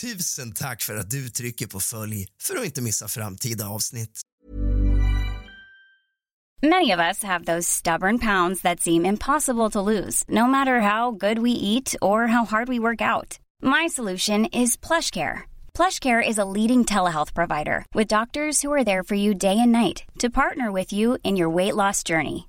Tusen tack för att du trycker på följ för att inte missa framtida avsnitt. Many of us have those stubborn pounds that seem impossible to lose, no matter how good we eat or how hard we work out. My solution is PlushCare. PlushCare is a leading telehealth provider with doctors who are there for you day and night to partner with you in your weight loss journey.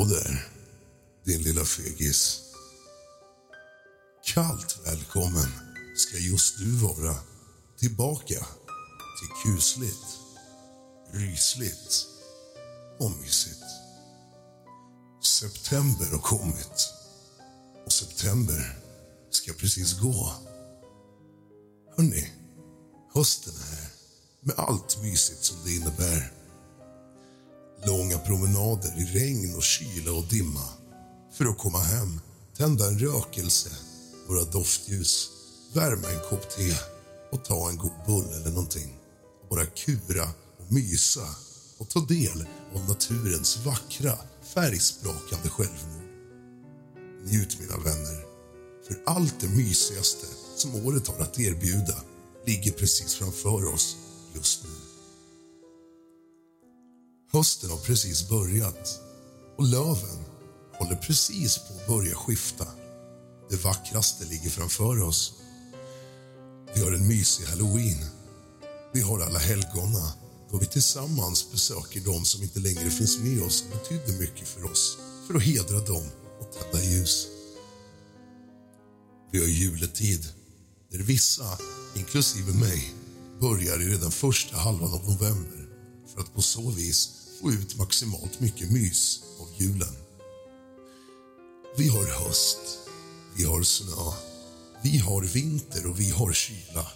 Hallå där, din lilla fegis. Kallt välkommen ska just du vara tillbaka till kusligt, rysligt och mysigt. September har kommit och september ska precis gå. Hörni, hösten är här med allt mysigt som det innebär. Långa promenader i regn och kyla och dimma för att komma hem, tända en rökelse, några doftljus, värma en kopp te och ta en god bulle eller någonting. Bara kura och mysa och ta del av naturens vackra, färgsprakande självmord. Njut, mina vänner, för allt det mysigaste som året har att erbjuda ligger precis framför oss just nu. Hösten har precis börjat och löven håller precis på att börja skifta. Det vackraste ligger framför oss. Vi har en mysig halloween. Vi har alla helgona då vi tillsammans besöker de som inte längre finns med oss och betydde mycket för oss för att hedra dem och tända ljus. Vi har juletid där vissa, inklusive mig, börjar i redan första halvan av november för att på så vis få ut maximalt mycket mys av julen. Vi har höst, vi har snö, vi har vinter och vi har kyla.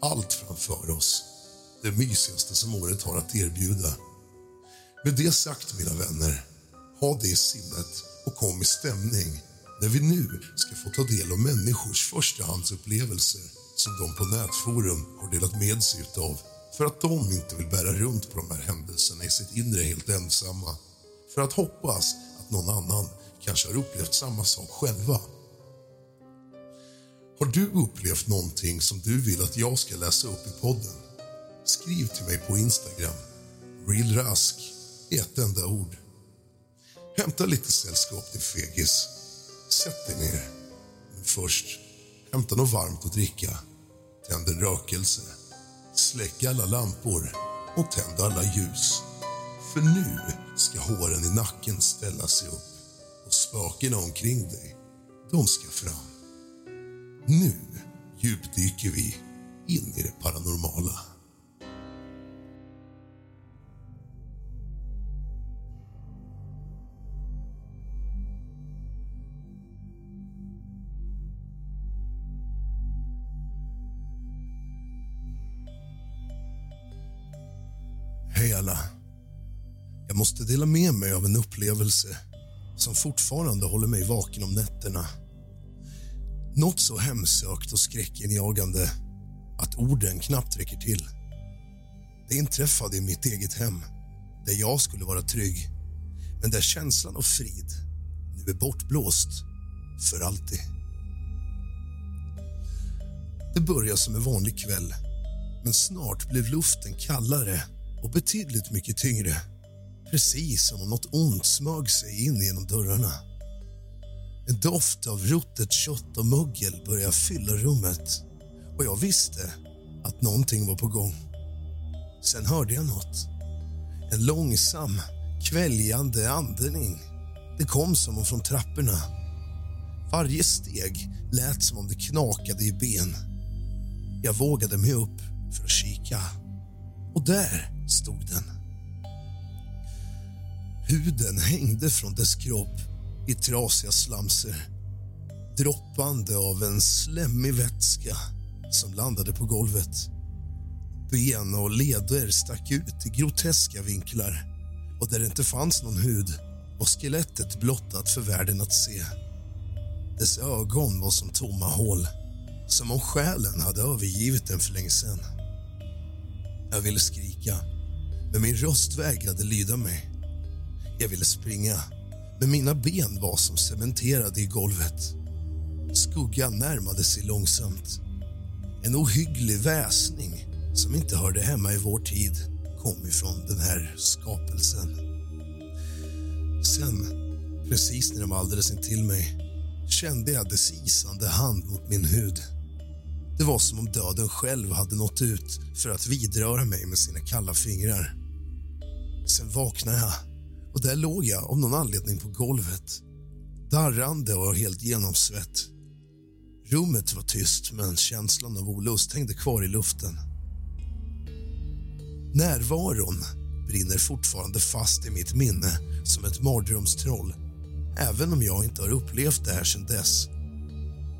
Allt framför oss. Det mysigaste som året har att erbjuda. Med det sagt, mina vänner, ha det i sinnet och kom i stämning när vi nu ska få ta del av människors förstahandsupplevelser som de på nätforum har delat med sig utav för att de inte vill bära runt på de här händelserna i sitt inre helt ensamma. För att hoppas att någon annan kanske har upplevt samma sak själva. Har du upplevt någonting som du vill att jag ska läsa upp i podden? Skriv till mig på Instagram. Realrask i ett enda ord. Hämta lite sällskap till fegis. Sätt dig ner. Men först, hämta något varmt att dricka. Tänd en rökelse släcka alla lampor och tänd alla ljus. För nu ska håren i nacken ställa sig upp och spökena omkring dig, de ska fram. Nu djupdyker vi in i det paranormala. Hej alla. Jag måste dela med mig av en upplevelse som fortfarande håller mig vaken om nätterna. Något så hemsökt och skräckinjagande att orden knappt räcker till. Det inträffade i mitt eget hem, där jag skulle vara trygg men där känslan av frid nu är bortblåst för alltid. Det började som en vanlig kväll, men snart blev luften kallare och betydligt mycket tyngre. Precis som om något ont smög sig in genom dörrarna. En doft av ruttet kött och mögel började fylla rummet och jag visste att någonting var på gång. Sen hörde jag något. En långsam, kväljande andning. Det kom som om från trapporna. Varje steg lät som om det knakade i ben. Jag vågade mig upp för att kika. Och där stod den. Huden hängde från dess kropp i trasiga slamser droppande av en slemmig vätska som landade på golvet. Ben och leder stack ut i groteska vinklar och där det inte fanns någon hud var skelettet blottat för världen att se. Dess ögon var som tomma hål, som om själen hade övergivit den för länge sedan. Jag ville skrika, men min röst vägrade lyda mig. Jag ville springa, men mina ben var som cementerade i golvet. Skuggan närmade sig långsamt. En ohygglig väsning som inte hörde hemma i vår tid kom ifrån den här skapelsen. Sen, precis när den var alldeles intill mig kände jag dess isande hand mot min hud. Det var som om döden själv hade nått ut för att vidröra mig med sina kalla fingrar. Sen vaknade jag och där låg jag av någon anledning på golvet darrande och helt genomsvett. Rummet var tyst, men känslan av olust hängde kvar i luften. Närvaron brinner fortfarande fast i mitt minne som ett mardrömstroll även om jag inte har upplevt det här sedan dess.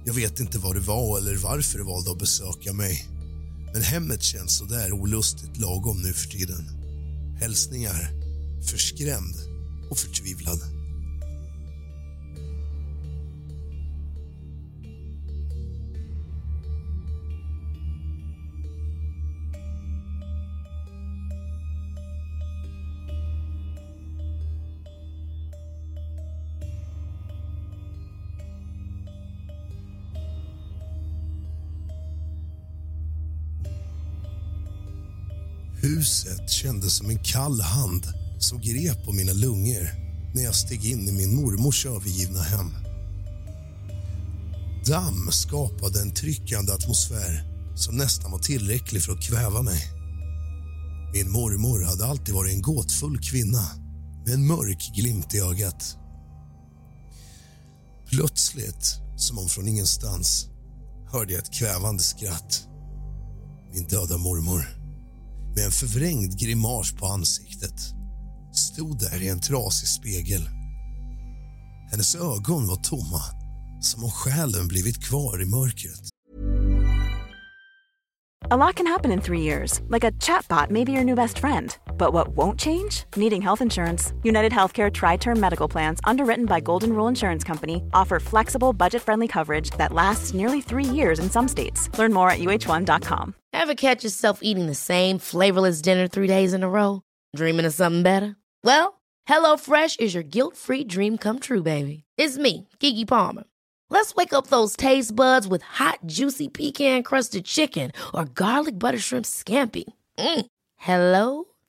Jag vet inte vad det var eller varför du valde att besöka mig. Men hemmet känns så där olustigt lagom nu för tiden. Hälsningar, förskrämd och förtvivlad. Huset kändes som en kall hand som grep på mina lungor när jag steg in i min mormors övergivna hem. Damm skapade en tryckande atmosfär som nästan var tillräcklig för att kväva mig. Min mormor hade alltid varit en gåtfull kvinna med en mörk glimt i ögat. Plötsligt, som om från ingenstans, hörde jag ett kvävande skratt. Min döda mormor med en förvrängd grimas på ansiktet stod där i en trasig spegel. Hennes ögon var tomma, som om själen blivit kvar i mörkret. A lot can happen in three years, like a chatbot may be your new best friend. But what won't change? Needing health insurance. United Healthcare Tri Term Medical Plans, underwritten by Golden Rule Insurance Company, offer flexible, budget friendly coverage that lasts nearly three years in some states. Learn more at uh1.com. Ever catch yourself eating the same flavorless dinner three days in a row? Dreaming of something better? Well, HelloFresh is your guilt free dream come true, baby. It's me, Gigi Palmer. Let's wake up those taste buds with hot, juicy pecan crusted chicken or garlic butter shrimp scampi. Mm. Hello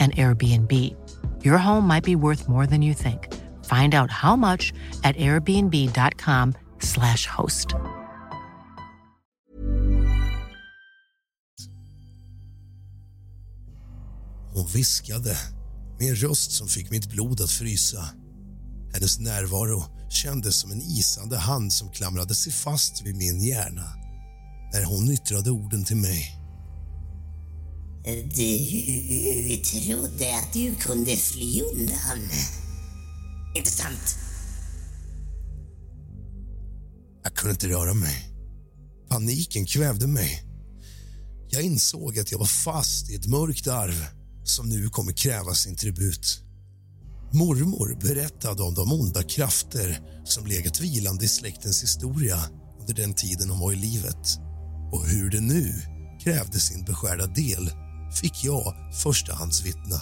and Airbnb. Your home might be worth more than you think. Find out how much at airbnb.com slash host. Hon viskade med en röst som fick mitt blod att frysa. Hennes närvaro kändes som en isande hand som klamrade sig fast vid min hjärna när hon yttrade orden till mig. Du trodde att du kunde fly undan. Inte sant? Jag kunde inte röra mig. Paniken kvävde mig. Jag insåg att jag var fast i ett mörkt arv som nu kommer kräva sin tribut. Mormor berättade om de onda krafter som legat vilande i släktens historia under den tiden hon var i livet och hur det nu krävde sin beskärda del fick jag förstahandsvittna.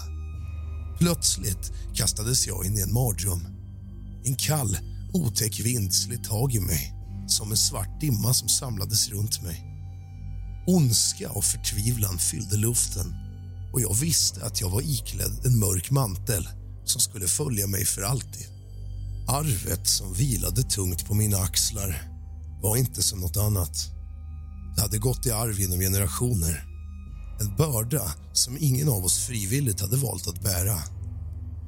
Plötsligt kastades jag in i en mardröm. En kall, otäck vind slet tag i mig som en svart dimma som samlades runt mig. Ondska och förtvivlan fyllde luften och jag visste att jag var iklädd en mörk mantel som skulle följa mig för alltid. Arvet som vilade tungt på mina axlar var inte som något annat. Det hade gått i arv genom generationer. En börda som ingen av oss frivilligt hade valt att bära.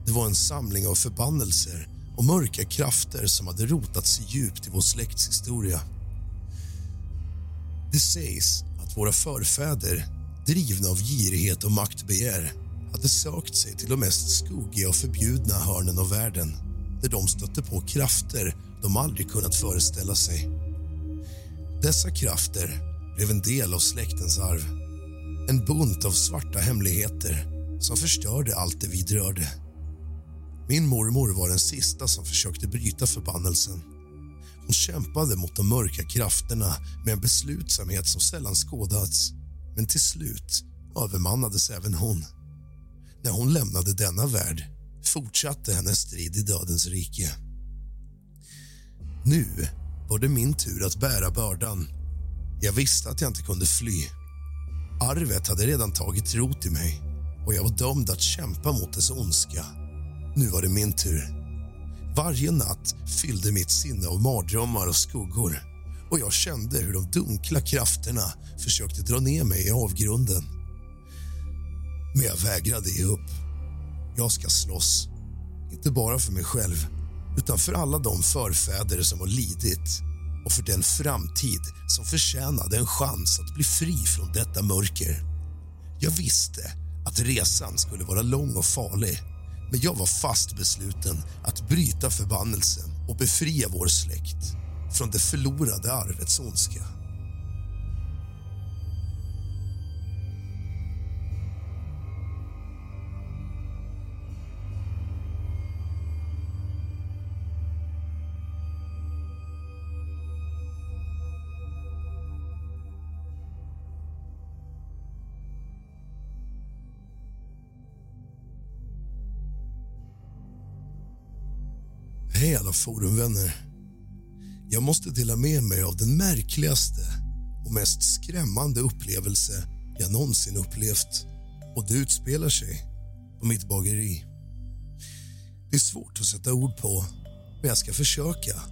Det var en samling av förbannelser och mörka krafter som hade rotat sig djupt i vår släkts historia. Det sägs att våra förfäder, drivna av girighet och maktbegär hade sökt sig till de mest skogiga och förbjudna hörnen av världen där de stötte på krafter de aldrig kunnat föreställa sig. Dessa krafter blev en del av släktens arv. En bunt av svarta hemligheter som förstörde allt det vidrörde. Min mormor var den sista som försökte bryta förbannelsen. Hon kämpade mot de mörka krafterna med en beslutsamhet som sällan skådats. Men till slut övermannades även hon. När hon lämnade denna värld fortsatte hennes strid i dödens rike. Nu var det min tur att bära bördan. Jag visste att jag inte kunde fly. Arvet hade redan tagit rot i mig och jag var dömd att kämpa mot dess ondska. Nu var det min tur. Varje natt fyllde mitt sinne av mardrömmar och skuggor och jag kände hur de dunkla krafterna försökte dra ner mig i avgrunden. Men jag vägrade ge upp. Jag ska slåss. Inte bara för mig själv, utan för alla de förfäder som har lidit och för den framtid som förtjänade en chans att bli fri från detta mörker. Jag visste att resan skulle vara lång och farlig men jag var fast besluten att bryta förbannelsen och befria vår släkt från det förlorade arvets ondska. Hej alla forumvänner. Jag måste dela med mig av den märkligaste och mest skrämmande upplevelse jag någonsin upplevt. Och det utspelar sig på mitt bageri. Det är svårt att sätta ord på, men jag ska försöka.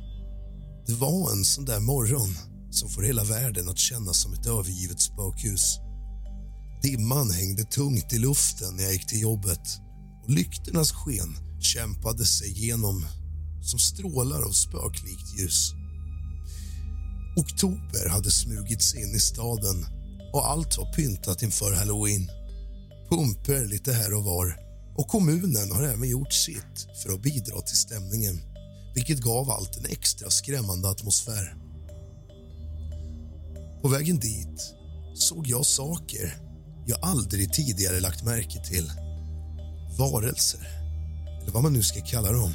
Det var en sån där morgon som får hela världen att kännas som ett övergivet spökhus. Dimman hängde tungt i luften när jag gick till jobbet och lyktornas sken kämpade sig igenom som strålar av spöklikt ljus. Oktober hade smugit sig in i staden och allt var pyntat inför halloween. Pumper lite här och var och kommunen har även gjort sitt för att bidra till stämningen vilket gav allt en extra skrämmande atmosfär. På vägen dit såg jag saker jag aldrig tidigare lagt märke till. varelser. Eller vad man nu ska kalla dem.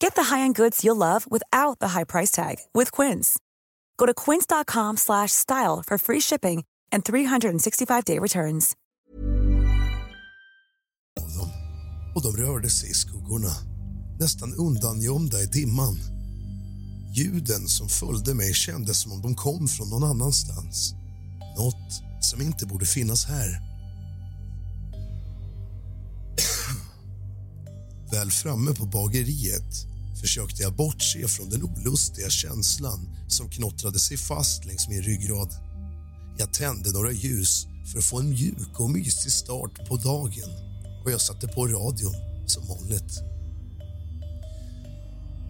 Get the high-end goods you'll love without the high price tag with Quince. Go to quince.com slash style for free shipping and 365-day returns. av dem och de rörde sig i skuggorna, nästan undangömda i dimman. Ljuden som följde mig kändes som om de kom från någon annanstans. Något som inte borde finnas här. Väl framme på bageriet försökte jag bortse från den olustiga känslan som knottrade sig fast längs min ryggrad. Jag tände några ljus för att få en mjuk och mysig start på dagen och jag satte på radion som vanligt.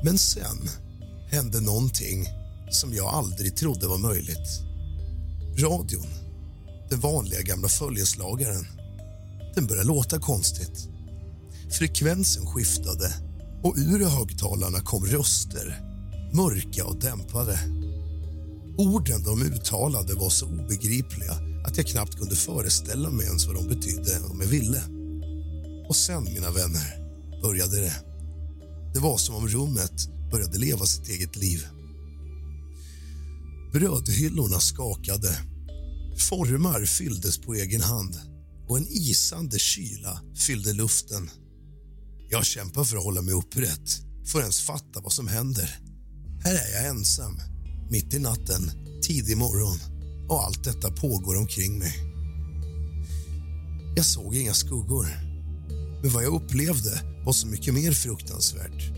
Men sen hände någonting som jag aldrig trodde var möjligt. Radion, den vanliga gamla följeslagaren, den började låta konstigt. Frekvensen skiftade och ur högtalarna kom röster, mörka och dämpade. Orden de uttalade var så obegripliga att jag knappt kunde föreställa mig ens vad de betydde om jag ville. Och sen, mina vänner, började det. Det var som om rummet började leva sitt eget liv. Brödhyllorna skakade. Formar fylldes på egen hand och en isande kyla fyllde luften. Jag kämpar för att hålla mig upprätt, för att ens fatta vad som händer. Här är jag ensam, mitt i natten, tidig morgon och allt detta pågår omkring mig. Jag såg inga skuggor, men vad jag upplevde var så mycket mer fruktansvärt.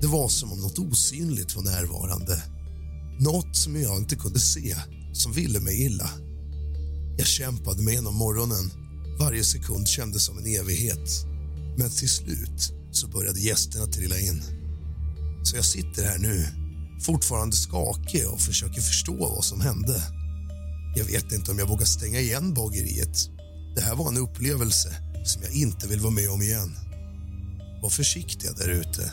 Det var som om något osynligt var närvarande. Något som jag inte kunde se, som ville mig illa. Jag kämpade mig genom morgonen. Varje sekund kändes som en evighet. Men till slut så började gästerna trilla in. Så jag sitter här nu, fortfarande skakig och försöker förstå vad som hände. Jag vet inte om jag vågar stänga igen bageriet. Det här var en upplevelse som jag inte vill vara med om igen. Var försiktiga där ute.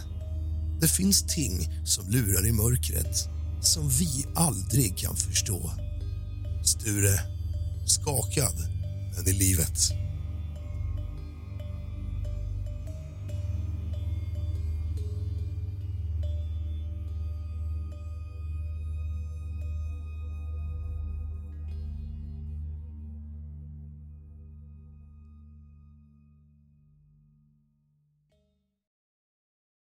Det finns ting som lurar i mörkret som vi aldrig kan förstå. Sture, skakad, men i livet.